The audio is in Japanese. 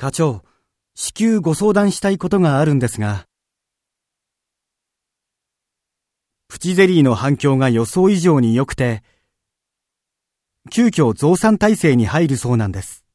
課長、至急ご相談したいことがあるんですが、プチゼリーの反響が予想以上に良くて、急遽増産体制に入るそうなんです。